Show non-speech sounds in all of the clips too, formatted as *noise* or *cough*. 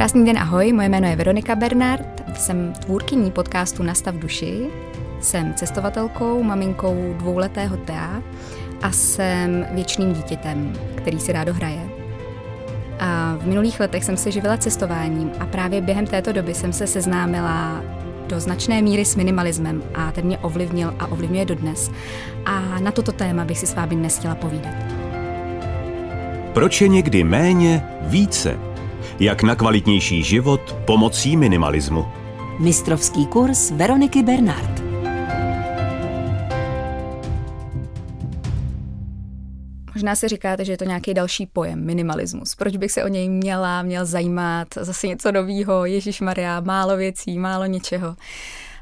Krásný den, ahoj, moje jméno je Veronika Bernard, jsem tvůrkyní podcastu Nastav duši, jsem cestovatelkou, maminkou dvouletého Tea a jsem věčným dítětem, který si rádo hraje. A v minulých letech jsem se živila cestováním a právě během této doby jsem se seznámila do značné míry s minimalismem a ten mě ovlivnil a ovlivňuje dodnes. A na toto téma bych si s vámi dnes chtěla povídat. Proč je někdy méně více? Jak na kvalitnější život pomocí minimalismu? Mistrovský kurz Veroniky Bernard. Možná si říkáte, že je to nějaký další pojem, minimalismus. Proč bych se o něj měla, měl zajímat, zase něco novýho, Ježíš Maria, málo věcí, málo něčeho.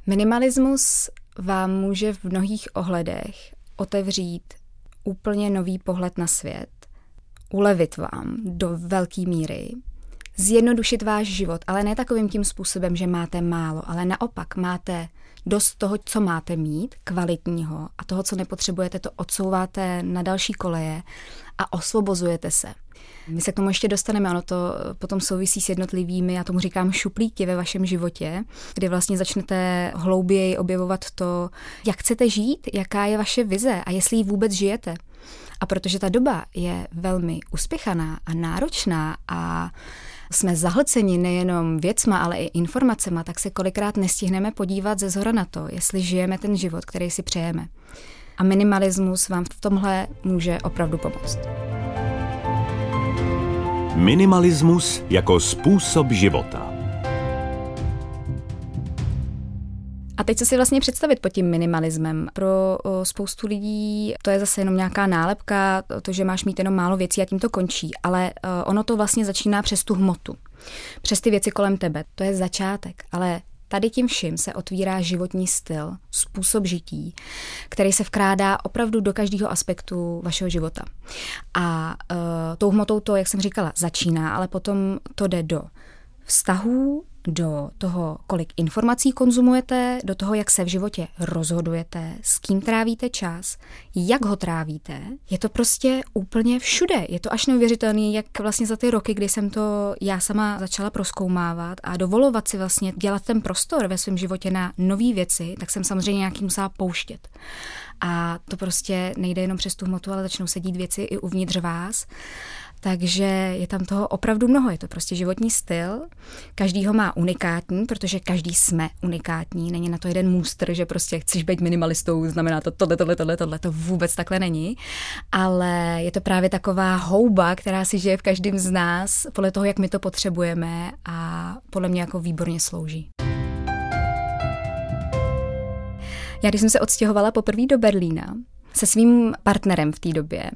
Minimalismus vám může v mnohých ohledech otevřít úplně nový pohled na svět, ulevit vám do velké míry, zjednodušit váš život, ale ne takovým tím způsobem, že máte málo, ale naopak máte dost toho, co máte mít, kvalitního a toho, co nepotřebujete, to odsouváte na další koleje a osvobozujete se. My se k tomu ještě dostaneme, ono to potom souvisí s jednotlivými, já tomu říkám šuplíky ve vašem životě, kdy vlastně začnete hlouběji objevovat to, jak chcete žít, jaká je vaše vize a jestli ji vůbec žijete. A protože ta doba je velmi uspěchaná a náročná a jsme zahlceni nejenom věcma, ale i informacema, tak se kolikrát nestihneme podívat ze zhora na to, jestli žijeme ten život, který si přejeme. A minimalismus vám v tomhle může opravdu pomoct. Minimalismus jako způsob života. A teď co si vlastně představit pod tím minimalismem? Pro spoustu lidí to je zase jenom nějaká nálepka, to, že máš mít jenom málo věcí a tím to končí, ale ono to vlastně začíná přes tu hmotu, přes ty věci kolem tebe. To je začátek, ale Tady tím vším se otvírá životní styl, způsob žití, který se vkrádá opravdu do každého aspektu vašeho života. A uh, tou hmotou to, jak jsem říkala, začíná, ale potom to jde do vztahů, do toho, kolik informací konzumujete, do toho, jak se v životě rozhodujete, s kým trávíte čas, jak ho trávíte. Je to prostě úplně všude. Je to až neuvěřitelné, jak vlastně za ty roky, kdy jsem to já sama začala proskoumávat a dovolovat si vlastně dělat ten prostor ve svém životě na nové věci, tak jsem samozřejmě nějaký musela pouštět. A to prostě nejde jenom přes tu hmotu, ale začnou se dít věci i uvnitř vás. Takže je tam toho opravdu mnoho. Je to prostě životní styl. Každý ho má unikátní, protože každý jsme unikátní. Není na to jeden můstr, že prostě chceš být minimalistou, znamená to tohle, tohle, tohle, tohle. To vůbec takhle není. Ale je to právě taková houba, která si žije v každém z nás podle toho, jak my to potřebujeme a podle mě jako výborně slouží. Já když jsem se odstěhovala poprvé do Berlína se svým partnerem v té době,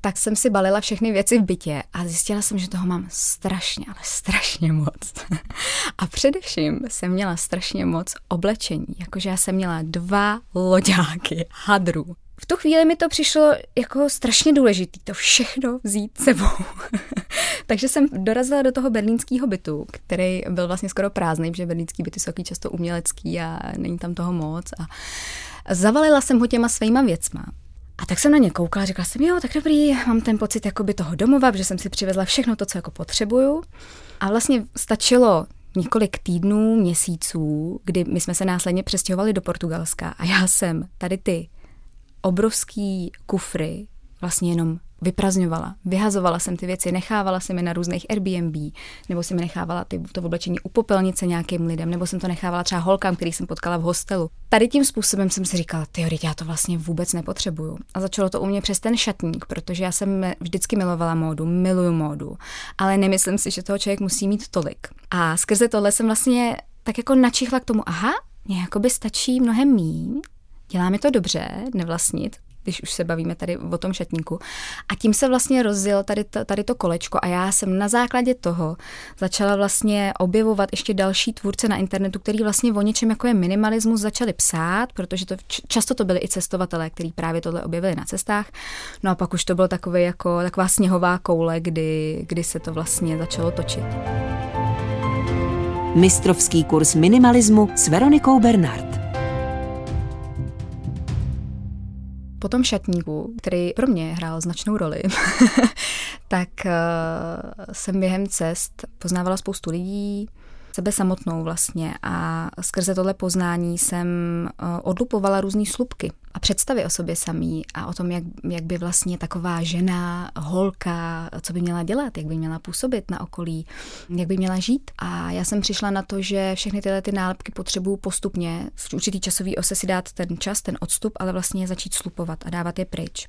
tak jsem si balila všechny věci v bytě a zjistila jsem, že toho mám strašně, ale strašně moc. *laughs* A především jsem měla strašně moc oblečení, jakože já jsem měla dva loďáky hadru. V tu chvíli mi to přišlo jako strašně důležité to všechno vzít sebou. *laughs* Takže jsem dorazila do toho berlínského bytu, který byl vlastně skoro prázdný, protože berlínský byty jsou často umělecký a není tam toho moc. A zavalila jsem ho těma svýma věcma. A tak jsem na ně koukala, řekla jsem, jo, tak dobrý, mám ten pocit jakoby toho domova, že jsem si přivezla všechno to, co jako potřebuju. A vlastně stačilo několik týdnů, měsíců, kdy my jsme se následně přestěhovali do Portugalska a já jsem tady ty obrovský kufry vlastně jenom vyprazňovala. Vyhazovala jsem ty věci, nechávala jsem je na různých Airbnb, nebo jsem je nechávala ty, to oblečení u popelnice nějakým lidem, nebo jsem to nechávala třeba holkám, který jsem potkala v hostelu. Tady tím způsobem jsem si říkala, ty já to vlastně vůbec nepotřebuju. A začalo to u mě přes ten šatník, protože já jsem vždycky milovala módu, miluju módu, ale nemyslím si, že toho člověk musí mít tolik. A skrze tohle jsem vlastně tak jako načichla k tomu, aha, mě by stačí mnohem míň, dělá mi to dobře, nevlastnit, když už se bavíme tady o tom šatníku. A tím se vlastně rozjel tady to, tady to kolečko a já jsem na základě toho začala vlastně objevovat ještě další tvůrce na internetu, který vlastně o něčem jako je minimalismus začali psát, protože to často to byly i cestovatelé, kteří právě tohle objevili na cestách. No a pak už to bylo takové jako taková sněhová koule, kdy, kdy se to vlastně začalo točit. Mistrovský kurz minimalismu s Veronikou Bernard. Po tom šatníku, který pro mě hrál značnou roli, *laughs* tak uh, jsem během cest poznávala spoustu lidí, sebe samotnou vlastně. A skrze tohle poznání jsem eh, odlupovala různé slupky a představy o sobě samý a o tom, jak, jak by vlastně taková žena, holka, co by měla dělat, jak by měla působit na okolí, jak by měla žít. A já jsem přišla na to, že všechny tyhle ty nálepky potřebuju postupně. V určitý časový ose si dát ten čas, ten odstup, ale vlastně začít slupovat a dávat je pryč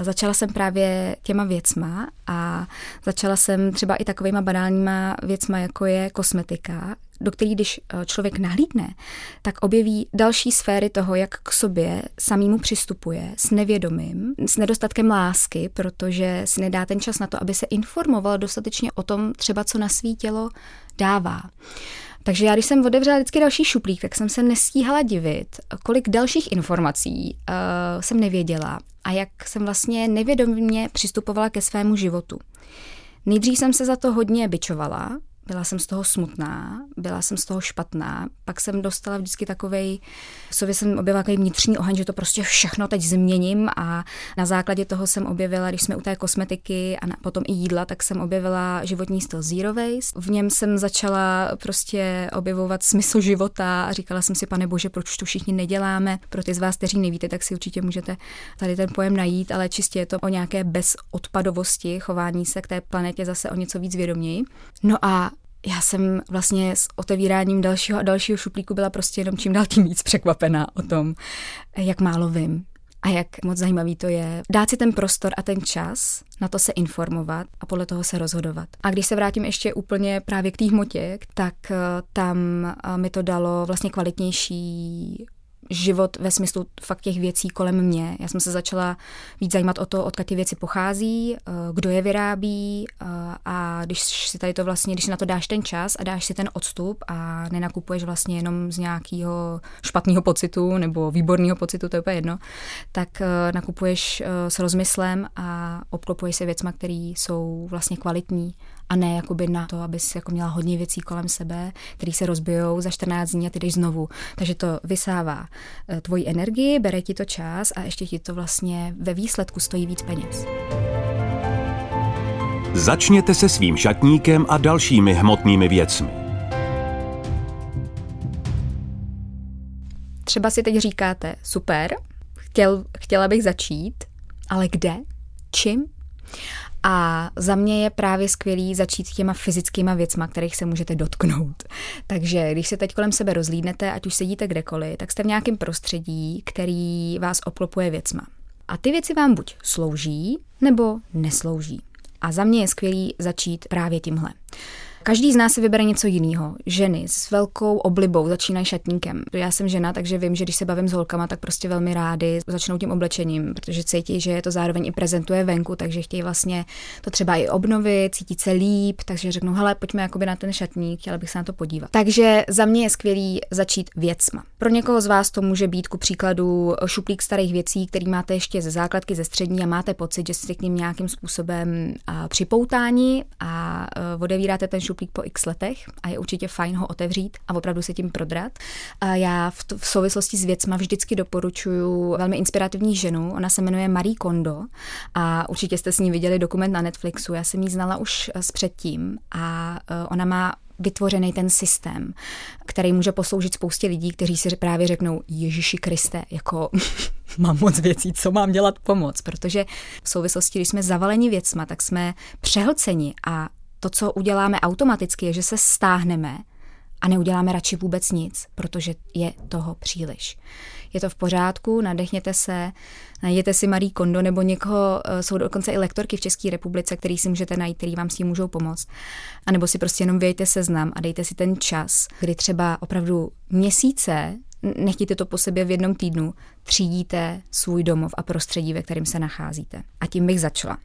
začala jsem právě těma věcma a začala jsem třeba i takovýma banálníma věcma, jako je kosmetika, do který, když eh, člověk nahlídne, tak objeví další sféry toho, jak k sobě samýmu přistupuje s nevědomím, s nedostatkem lásky, protože si nedá ten čas na to, aby se informoval dostatečně o tom, třeba co na svý tělo dává. Takže já, když jsem otevřela vždycky další šuplík, tak jsem se nestíhala divit, kolik dalších informací uh, jsem nevěděla a jak jsem vlastně nevědomě přistupovala ke svému životu. Nejdřív jsem se za to hodně byčovala, byla jsem z toho smutná, byla jsem z toho špatná, pak jsem dostala vždycky takovej, v sobě jsem objevila takový vnitřní oheň, že to prostě všechno teď změním a na základě toho jsem objevila, když jsme u té kosmetiky a potom i jídla, tak jsem objevila životní styl Zero Waste. V něm jsem začala prostě objevovat smysl života a říkala jsem si, pane bože, proč to všichni neděláme. Pro ty z vás, kteří nevíte, tak si určitě můžete tady ten pojem najít, ale čistě je to o nějaké bezodpadovosti, chování se k té planetě zase o něco víc vědoměji. No a já jsem vlastně s otevíráním dalšího a dalšího šuplíku byla prostě jenom čím dál tím víc překvapená o tom, jak málo vím a jak moc zajímavý to je. Dát si ten prostor a ten čas, na to se informovat a podle toho se rozhodovat. A když se vrátím ještě úplně právě k té hmotě, tak eh, tam eh, mi to dalo vlastně kvalitnější život ve smyslu fakt těch věcí kolem mě. Já jsem se začala víc zajímat o to, odkud ty věci pochází, eh, kdo je vyrábí eh, a když si tady to vlastně, když si na to dáš ten čas a dáš si ten odstup a nenakupuješ vlastně jenom z nějakého špatného pocitu nebo výborného pocitu, to je úplně jedno, tak eh, nakupuješ s rozmyslem a obklopuješ se věcma, které jsou vlastně kvalitní a ne jakoby na to, abys jako měla hodně věcí kolem sebe, které se rozbijou za 14 dní a ty jdeš znovu. Takže to vysává eh, tvoji energii, bere ti to čas a ještě ti to vlastně ve výsledku stojí víc peněz. Začněte se svým šatníkem a dalšími hmotnými věcmi. Třeba si teď říkáte, super, chtěl, chtěla bych začít, ale kde? Čím? A za mě je právě skvělý začít těma fyzickýma věcma, kterých se můžete dotknout. Takže když se teď kolem sebe rozlídnete, ať už sedíte kdekoliv, tak jste v nějakém prostředí, který vás obklopuje věcma. A ty věci vám buď slouží, nebo neslouží. A za mě je skvělý začít právě tímhle. Každý z nás si vybere něco jiného. Ženy s velkou oblibou začínají šatníkem. Já jsem žena, takže vím, že když se bavím s holkama, tak prostě velmi rády začnou tím oblečením, protože cítí, že to zároveň i prezentuje venku, takže chtějí vlastně to třeba i obnovit, cítit se líp, takže řeknou, hele, pojďme jakoby na ten šatník, chtěla bych se na to podívat. Takže za mě je skvělý začít věcma. Pro někoho z vás to může být ku příkladu šuplík starých věcí, který máte ještě ze základky, ze střední a máte pocit, že jste k ním nějakým způsobem připoutáni a odevíráte ten šuplík po x letech a je určitě fajn ho otevřít a opravdu se tím prodrat. A já v, t- v souvislosti s věcma vždycky doporučuji velmi inspirativní ženu, ona se jmenuje Marie Kondo a určitě jste s ní viděli dokument na Netflixu, já jsem ji znala už s předtím a e, ona má vytvořený ten systém, který může posloužit spoustě lidí, kteří si právě řeknou, Ježíši Kriste, jako *laughs* mám moc věcí, co mám dělat pomoc, protože v souvislosti, když jsme zavaleni věcma, tak jsme přehlceni a to, co uděláme automaticky, je, že se stáhneme a neuděláme radši vůbec nic, protože je toho příliš. Je to v pořádku, nadechněte se, najděte si Marie Kondo nebo někoho, eh, jsou dokonce i lektorky v České republice, který si můžete najít, který vám s tím můžou pomoct. A nebo si prostě jenom vějte seznam a dejte si ten čas, kdy třeba opravdu měsíce, nechtějte to po sobě v jednom týdnu, třídíte svůj domov a prostředí, ve kterém se nacházíte. A tím bych začala.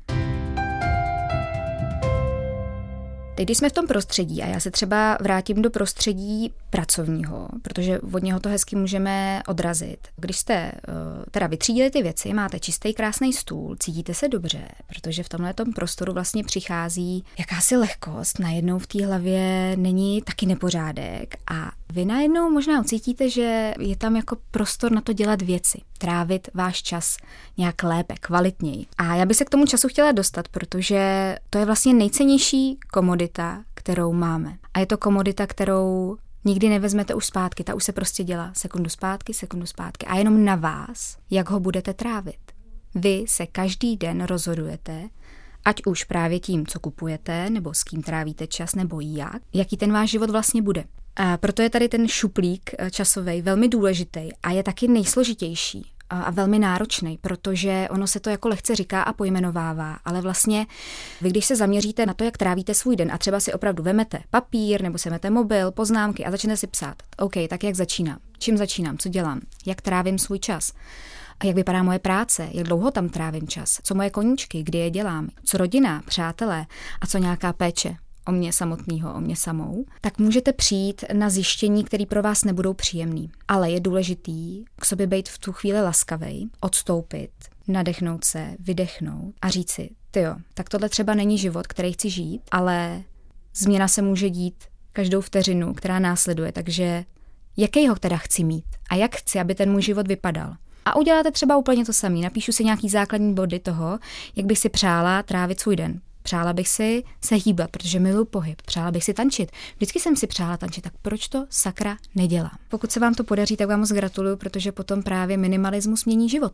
Teď, když jsme v tom prostředí a já se třeba vrátím do prostředí pracovního, protože od něho to hezky můžeme odrazit. Když jste eh, teda vytřídili ty věci, máte čistý krásný stůl, cítíte se dobře, protože v tomhle prostoru vlastně přichází jakási lehkost, najednou v té hlavě není taky nepořádek a vy najednou možná ucítíte, že je tam jako prostor na to dělat věci, trávit váš čas nějak lépe, kvalitněji. A já bych se k tomu času chtěla dostat, protože to je vlastně nejcennější komodita, kterou máme. A je to komodita, kterou nikdy nevezmete už zpátky, ta už se prostě dělá sekundu zpátky, sekundu zpátky. A jenom na vás, jak ho budete trávit. Vy se každý den rozhodujete, ať už právě tím, co kupujete, nebo s kým trávíte čas, nebo jak, jaký ten váš život vlastně bude. A proto je tady ten šuplík eh, časový velmi důležitý a je taky nejsložitější a velmi náročný, protože ono se to jako lehce říká a pojmenovává, ale vlastně vy, když se zaměříte na to, jak trávíte svůj den a třeba si opravdu vemete papír nebo si vemete mobil, poznámky a začnete si psát, OK, tak jak začínám, čím začínám, co dělám, jak trávím svůj čas, a jak vypadá moje práce, jak dlouho tam trávím čas, co moje koníčky, kdy je dělám, co rodina, přátelé? A co nějaká péče o mě samotného, o mě samou, tak můžete přijít na zjištění, které pro vás nebudou příjemný. Ale je důležitý k sobě být v tu chvíli laskavej, odstoupit, nadechnout se, vydechnout a říct si, jo, tak tohle třeba není život, který chci žít, ale změna se může dít každou vteřinu, která následuje, takže jaký ho teda chci mít a jak chci, aby ten můj život vypadal. A uděláte třeba úplně to samé. Napíšu si nějaký základní body toho, jak bych si přála trávit svůj den. Přála bych si se hýbat, protože miluji pohyb. Přála bych si tančit. Vždycky jsem si přála tančit, tak proč to sakra nedělám? Pokud se vám to podaří, tak vám moc gratuluju, protože potom právě minimalismus mění život.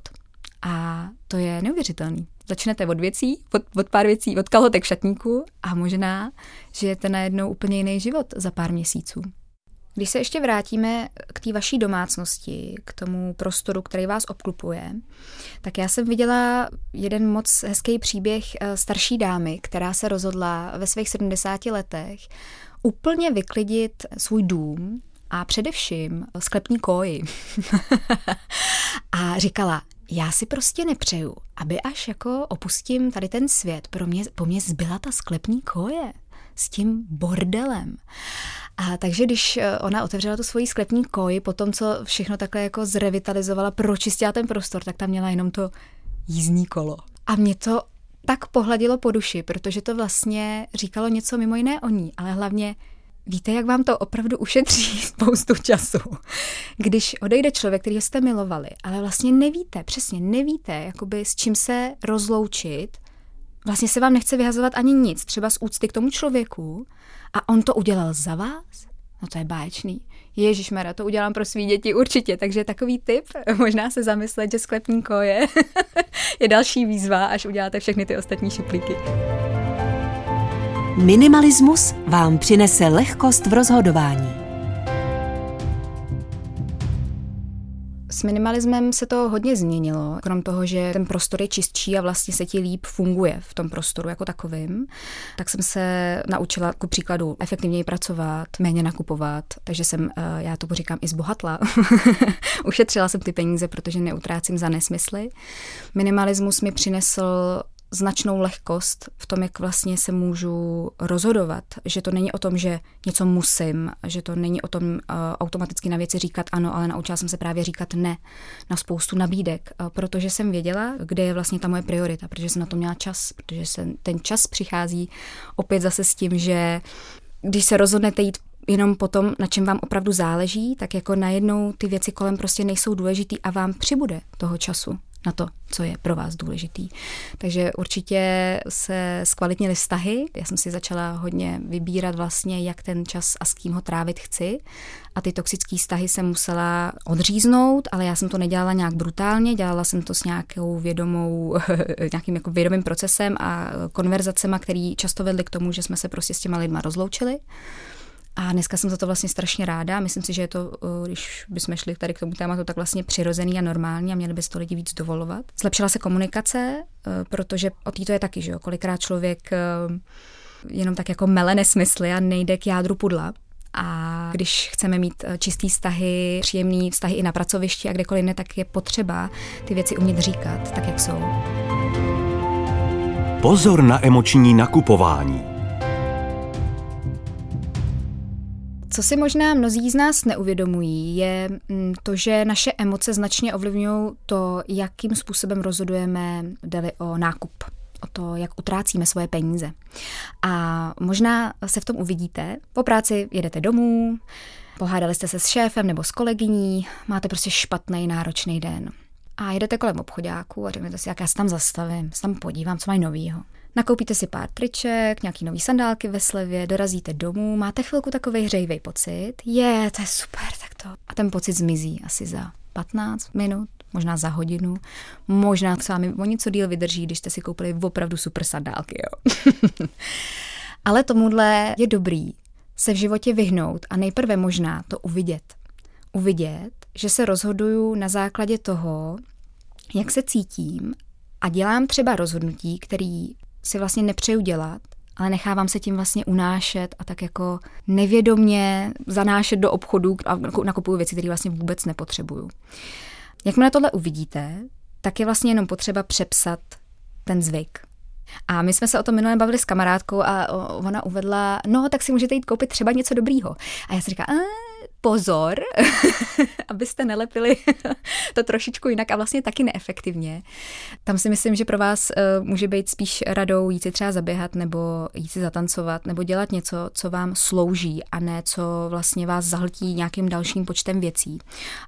A to je neuvěřitelný. Začnete od věcí, od, od pár věcí, od kalhotek v šatníku a možná žijete najednou úplně jiný život za pár měsíců. Když se ještě vrátíme k té vaší domácnosti, k tomu prostoru, který vás obklupuje, tak já jsem viděla jeden moc hezký příběh eh, starší dámy, která se rozhodla ve svých 70 letech úplně vyklidit svůj dům a především sklepní koji. *laughs* a říkala, já si prostě nepřeju, aby až jako opustím tady ten svět, pro mě, po mě zbyla ta sklepní koje s tím bordelem. A takže když eh, ona otevřela tu svoji sklepní koji, po tom, co všechno takhle jako zrevitalizovala, pročistila ten prostor, tak tam měla jenom to jízdní kolo. A mě to tak pohladilo po duši, protože to vlastně říkalo něco mimo jiné o ní, ale hlavně Víte, jak vám to opravdu ušetří *laughs* spoustu času, když odejde člověk, který jste milovali, ale vlastně nevíte, přesně nevíte, jakoby s čím se rozloučit, vlastně se vám nechce vyhazovat ani nic, třeba z úcty k tomu člověku a on to udělal za vás? No to je báječný. Ježíš Mara, to udělám pro svý děti určitě, takže takový tip, *laughs* možná se zamyslet, že sklepní koje *laughs* je další výzva, až uděláte všechny ty ostatní šuplíky. Minimalismus vám přinese lehkost v rozhodování. S minimalismem se to hodně změnilo, krom toho, že ten prostor je čistší a vlastně se ti líp funguje v tom prostoru jako takovým, tak jsem se naučila ku příkladu efektivněji pracovat, méně nakupovat, takže jsem, eh, já to říkám, i zbohatla. *laughs* Ušetřila jsem ty peníze, protože neutrácím za nesmysly. Minimalismus mi přinesl značnou lehkost v tom, jak vlastně se můžu rozhodovat, že to není o tom, že něco musím, že to není o tom uh, automaticky na věci říkat ano, ale naučila jsem se právě říkat ne na spoustu nabídek, uh, protože jsem věděla, kde je vlastně ta moje priorita, protože jsem na to měla čas, protože se, ten čas přichází opět zase s tím, že když se rozhodnete jít jenom po tom, na čem vám opravdu záleží, tak jako najednou ty věci kolem prostě nejsou důležitý a vám přibude toho času na to, co je pro vás důležitý. Takže určitě se zkvalitnily vztahy. Já jsem si začala hodně vybírat vlastně, jak ten čas a s kým ho trávit chci. A ty toxické vztahy jsem musela odříznout, ale já jsem to nedělala nějak brutálně, dělala jsem to s nějakou vědomou, *laughs* nějakým jako vědomým procesem a konverzacema, který často vedly k tomu, že jsme se prostě s těma lidma rozloučili. A dneska jsem za to vlastně strašně ráda. Myslím si, že je to, eh, když bychom šli tady k tomu tématu, tak vlastně přirozený a normální a měli by to lidi víc dovolovat. Zlepšila se komunikace, eh, protože o té to je taky, že jo, kolikrát člověk eh, jenom tak jako mele nesmysly a nejde k jádru pudla. A když chceme mít čistý vztahy, příjemný vztahy i na pracovišti a kdekoliv ne, tak je potřeba ty věci umět říkat tak, jak jsou. Pozor na emoční nakupování. Co si možná mnozí z nás neuvědomují, je mm, to, že naše emoce značně ovlivňují to, jakým způsobem rozhodujeme, jde o nákup o to, jak utrácíme svoje peníze. A možná se v tom uvidíte. Po práci jedete domů, pohádali jste se s šéfem nebo s kolegyní, máte prostě špatný, náročný den. A jedete kolem obchodáku a řeknete si, jak já se tam zastavím, se tam podívám, co mají novýho. Nakoupíte si pár triček, nějaký nový sandálky ve slevě, dorazíte domů, máte chvilku takový hřejivý pocit. Je, to je super, tak to. A ten pocit zmizí asi za 15 minut, možná za hodinu, možná s vámi o něco díl vydrží, když jste si koupili opravdu super sandálky, jo. *laughs* Ale tomuhle je dobrý se v životě vyhnout a nejprve možná to uvidět. Uvidět, že se rozhoduju na základě toho, jak se cítím a dělám třeba rozhodnutí, který si vlastně nepřeju dělat, ale nechávám se tím vlastně unášet a tak jako nevědomně zanášet do obchodu a nakupuju věci, které vlastně vůbec nepotřebuju. Jakmile tohle uvidíte, tak je vlastně jenom potřeba přepsat ten zvyk. A my jsme se o tom minule bavili s kamarádkou a ona uvedla, no tak si můžete jít koupit třeba něco dobrýho. A já si říkám, pozor, *laughs* abyste nelepili *laughs* to trošičku jinak a vlastně taky neefektivně. Tam si myslím, že pro vás uh, může být spíš radou jít si třeba zaběhat nebo jít si zatancovat nebo dělat něco, co vám slouží a ne co vlastně vás zahltí nějakým dalším počtem věcí,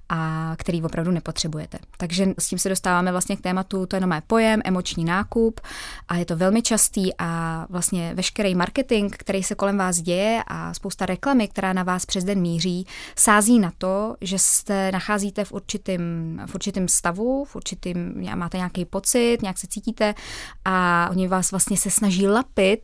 a který opravdu nepotřebujete. Takže s tím se dostáváme vlastně k tématu, to je jenom pojem, emoční nákup a je to velmi častý a vlastně veškerý marketing, který se kolem vás děje a spousta reklamy, která na vás přes den míří, sází na to, že se nacházíte v určitém, v určitém stavu, v určitým, máte nějaký pocit, nějak se cítíte a oni vás vlastně se snaží lapit,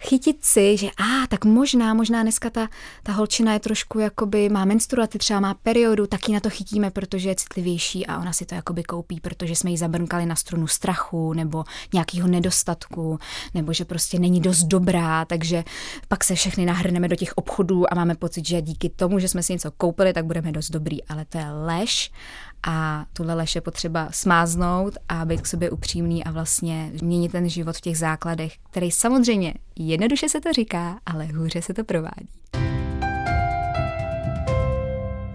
chytit si, že a ah, tak možná, možná dneska ta, ta holčina je trošku jakoby, má menstruaci, třeba má periodu, taky na to chytíme, protože je citlivější a ona si to jakoby koupí, protože jsme ji zabrnkali na strunu strachu nebo nějakého nedostatku, nebo že prostě není dost dobrá, takže pak se všechny nahrneme do těch obchodů a máme pocit, že díky tomu, že jsme si něco koupili, tak budeme dost dobrý, ale to je lež a tuhle lež je potřeba smáznout a být k sobě upřímný a vlastně změnit ten život v těch základech, který samozřejmě jednoduše se to říká, ale hůře se to provádí.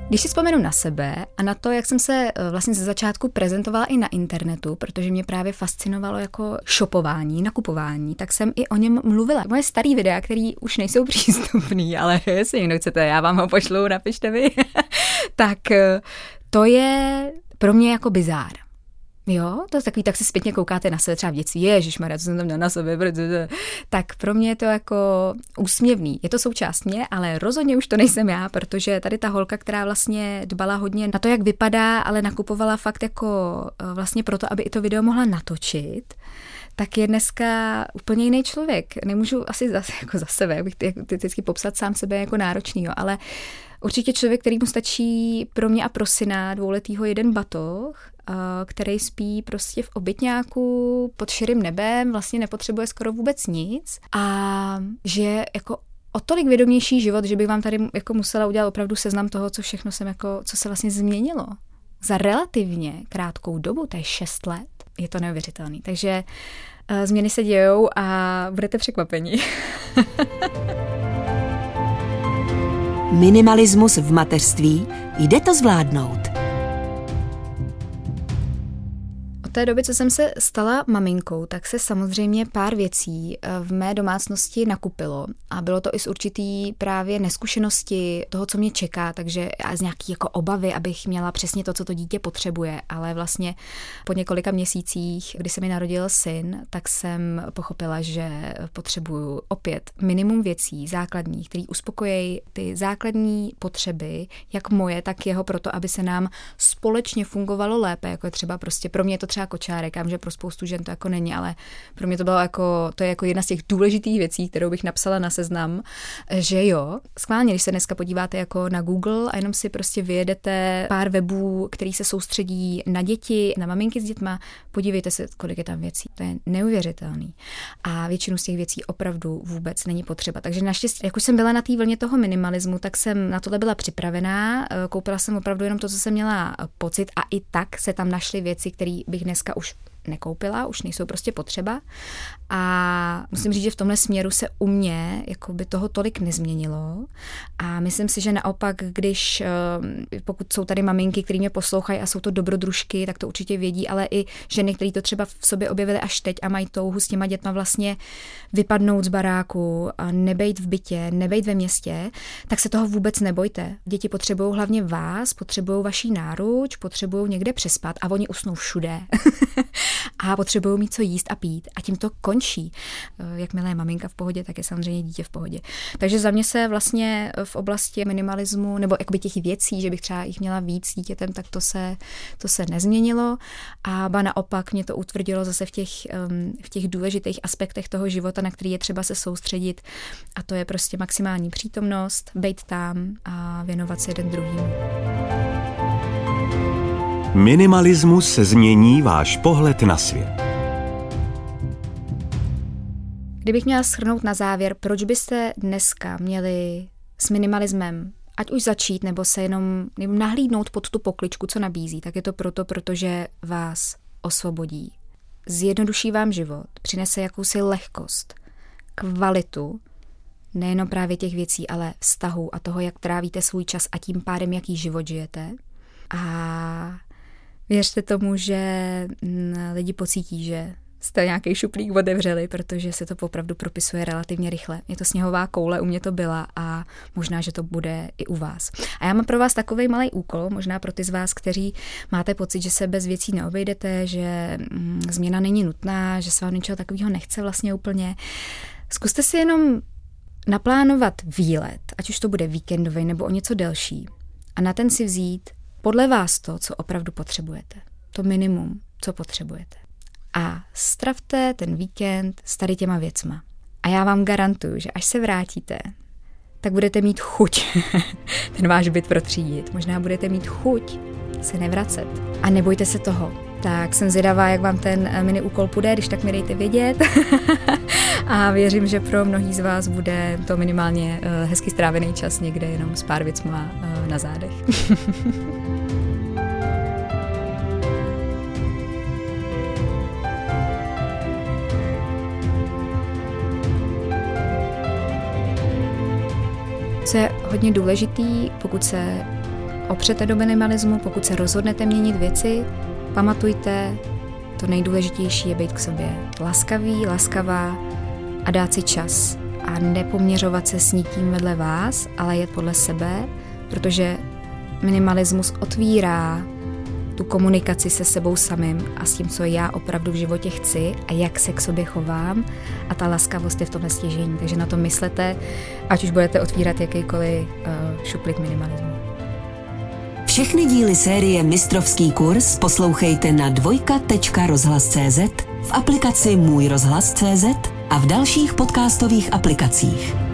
Když si vzpomenu na sebe a na to, jak jsem se eh, vlastně ze začátku prezentovala i na internetu, protože mě právě fascinovalo jako shopování, nakupování, tak jsem i o něm mluvila. Moje staré videa, které už nejsou *laughs* přístupné, ale jestli někdo chcete, já vám ho pošlu, napište mi, *laughs* tak eh, to je pro mě jako bizár. Jo, to je takový, tak si zpětně koukáte na sebe třeba v dětství, ježiš Maria, co jsem tam měla na sebe, protože... tak pro mě je to jako úsměvný. Je to součást mě, ale rozhodně už to nejsem já, protože tady ta holka, která vlastně dbala hodně na to, jak vypadá, ale nakupovala fakt jako eh, vlastně proto, aby i to video mohla natočit, tak je dneska úplně jiný člověk. Nemůžu asi zase, *laughs* jako za sebe, bych vždycky popsat sám sebe jako náročný, jo, ale určitě člověk, který mu stačí pro mě a pro syna dvouletýho jeden batoh, který spí prostě v obytňáku pod širým nebem, vlastně nepotřebuje skoro vůbec nic a že jako o tolik vědomější život, že bych vám tady jako musela udělat opravdu seznam toho, co všechno jsem jako, co se vlastně změnilo. Za relativně krátkou dobu, to je 6 let, je to neuvěřitelný. Takže uh, změny se dějou a budete překvapeni. *laughs* Minimalismus v mateřství jde to zvládnout. Té doby, co jsem se stala maminkou, tak se samozřejmě pár věcí eh, v mé domácnosti nakupilo. A bylo to i z určitý právě neskušenosti toho, co mě čeká, takže a z nějaký jako obavy, abych měla přesně to, co to dítě potřebuje, ale vlastně po několika měsících, kdy se mi narodil syn, tak jsem pochopila, že potřebuju opět minimum věcí základních, které uspokojí ty základní potřeby, jak moje, tak jeho, proto aby se nám společně fungovalo lépe, jako je třeba prostě pro mě je to třeba kočárek. Já vím, že pro spoustu žen to jako není, ale pro mě to bylo jako, to je jako jedna z těch důležitých věcí, kterou bych napsala na seznam, že jo. Skválně, když se dneska podíváte jako na Google a jenom si prostě vyjedete pár webů, který se soustředí na děti, na maminky s dětma, podívejte se, kolik je tam věcí. To je neuvěřitelný. A většinu z těch věcí opravdu vůbec není potřeba. Takže naštěstí, jak už jsem byla na té vlně toho minimalismu, tak jsem na tohle byla připravená. Koupila jsem opravdu jenom to, co jsem měla pocit a i tak se tam našly věci, které bych dneska už nekoupila, už nejsou prostě potřeba. A musím říct, že v tomhle směru se u mě jako by toho tolik nezměnilo. A myslím si, že naopak, když eh, pokud jsou tady maminky, které mě poslouchají a jsou to dobrodružky, tak to určitě vědí, ale i ženy, které to třeba v sobě objevily až teď a mají touhu s těma dětma vlastně vypadnout z baráku, nebejt v bytě, nebejt ve městě, tak se toho vůbec nebojte. Děti potřebují hlavně vás, potřebují vaší náruč, potřebují někde přespat a oni usnou všude. *laughs* a potřebují mít co jíst a pít a tím to končí. Eh, jakmile je maminka v pohodě, tak je samozřejmě dítě v pohodě. Takže za mě se vlastně v oblasti minimalismu nebo jakoby těch věcí, že bych třeba jich měla víc dítětem, tak to se, to se nezměnilo a ba naopak mě to utvrdilo zase v těch, v těch důležitých aspektech toho života, na který je třeba se soustředit a to je prostě maximální přítomnost, být tam a věnovat se jeden druhým. Minimalismus se změní váš pohled na svět. Kdybych měla shrnout na závěr, proč byste dneska měli s minimalismem ať už začít, nebo se jenom nebo nahlídnout pod tu pokličku, co nabízí, tak je to proto, protože vás osvobodí. Zjednoduší vám život, přinese jakousi lehkost, kvalitu, nejenom právě těch věcí, ale vztahu a toho, jak trávíte svůj čas a tím pádem, jaký život žijete. A věřte tomu, že mm, lidi pocítí, že jste nějaký šuplík otevřeli, protože se to opravdu propisuje relativně rychle. Je to sněhová koule, u mě to byla a možná, že to bude i u vás. A já mám pro vás takový malý úkol, možná pro ty z vás, kteří máte pocit, že se bez věcí neobejdete, že mm, změna není nutná, že se vám něčeho takového nechce vlastně úplně. Zkuste si jenom naplánovat výlet, ať už to bude víkendový nebo o něco delší, a na ten si vzít podle vás to, co opravdu potřebujete. To minimum, co potřebujete. A stravte ten víkend s tady těma věcma. A já vám garantuju, že až se vrátíte, tak budete mít chuť *laughs* ten váš byt protřídit. Možná budete mít chuť se nevracet. A nebojte se toho. Tak jsem zvědavá, jak vám ten eh, mini úkol půjde, když tak mi dejte vědět. *laughs* a věřím, že pro mnohý z vás bude to minimálně eh, hezky strávený čas někde jenom s pár věcma eh, na zádech. *laughs* Co je hodně důležitý, pokud se opřete do minimalismu, pokud se rozhodnete měnit věci, pamatujte, to nejdůležitější je být k sobě laskavý, laskavá a dát si čas a nepoměřovat se s nikým vedle vás, ale jet podle sebe, protože minimalismus otvírá tu komunikaci se sebou samým a s tím, co já opravdu v životě chci a jak se k sobě chovám a ta laskavost je v tomhle stěžení. Takže na to myslete, ať už budete otvírat jakýkoliv uh, šuplík minimalismu. Všechny díly série Mistrovský kurz poslouchejte na dvojka.rozhlas.cz v aplikaci Můj rozhlas.cz a v dalších podcastových aplikacích.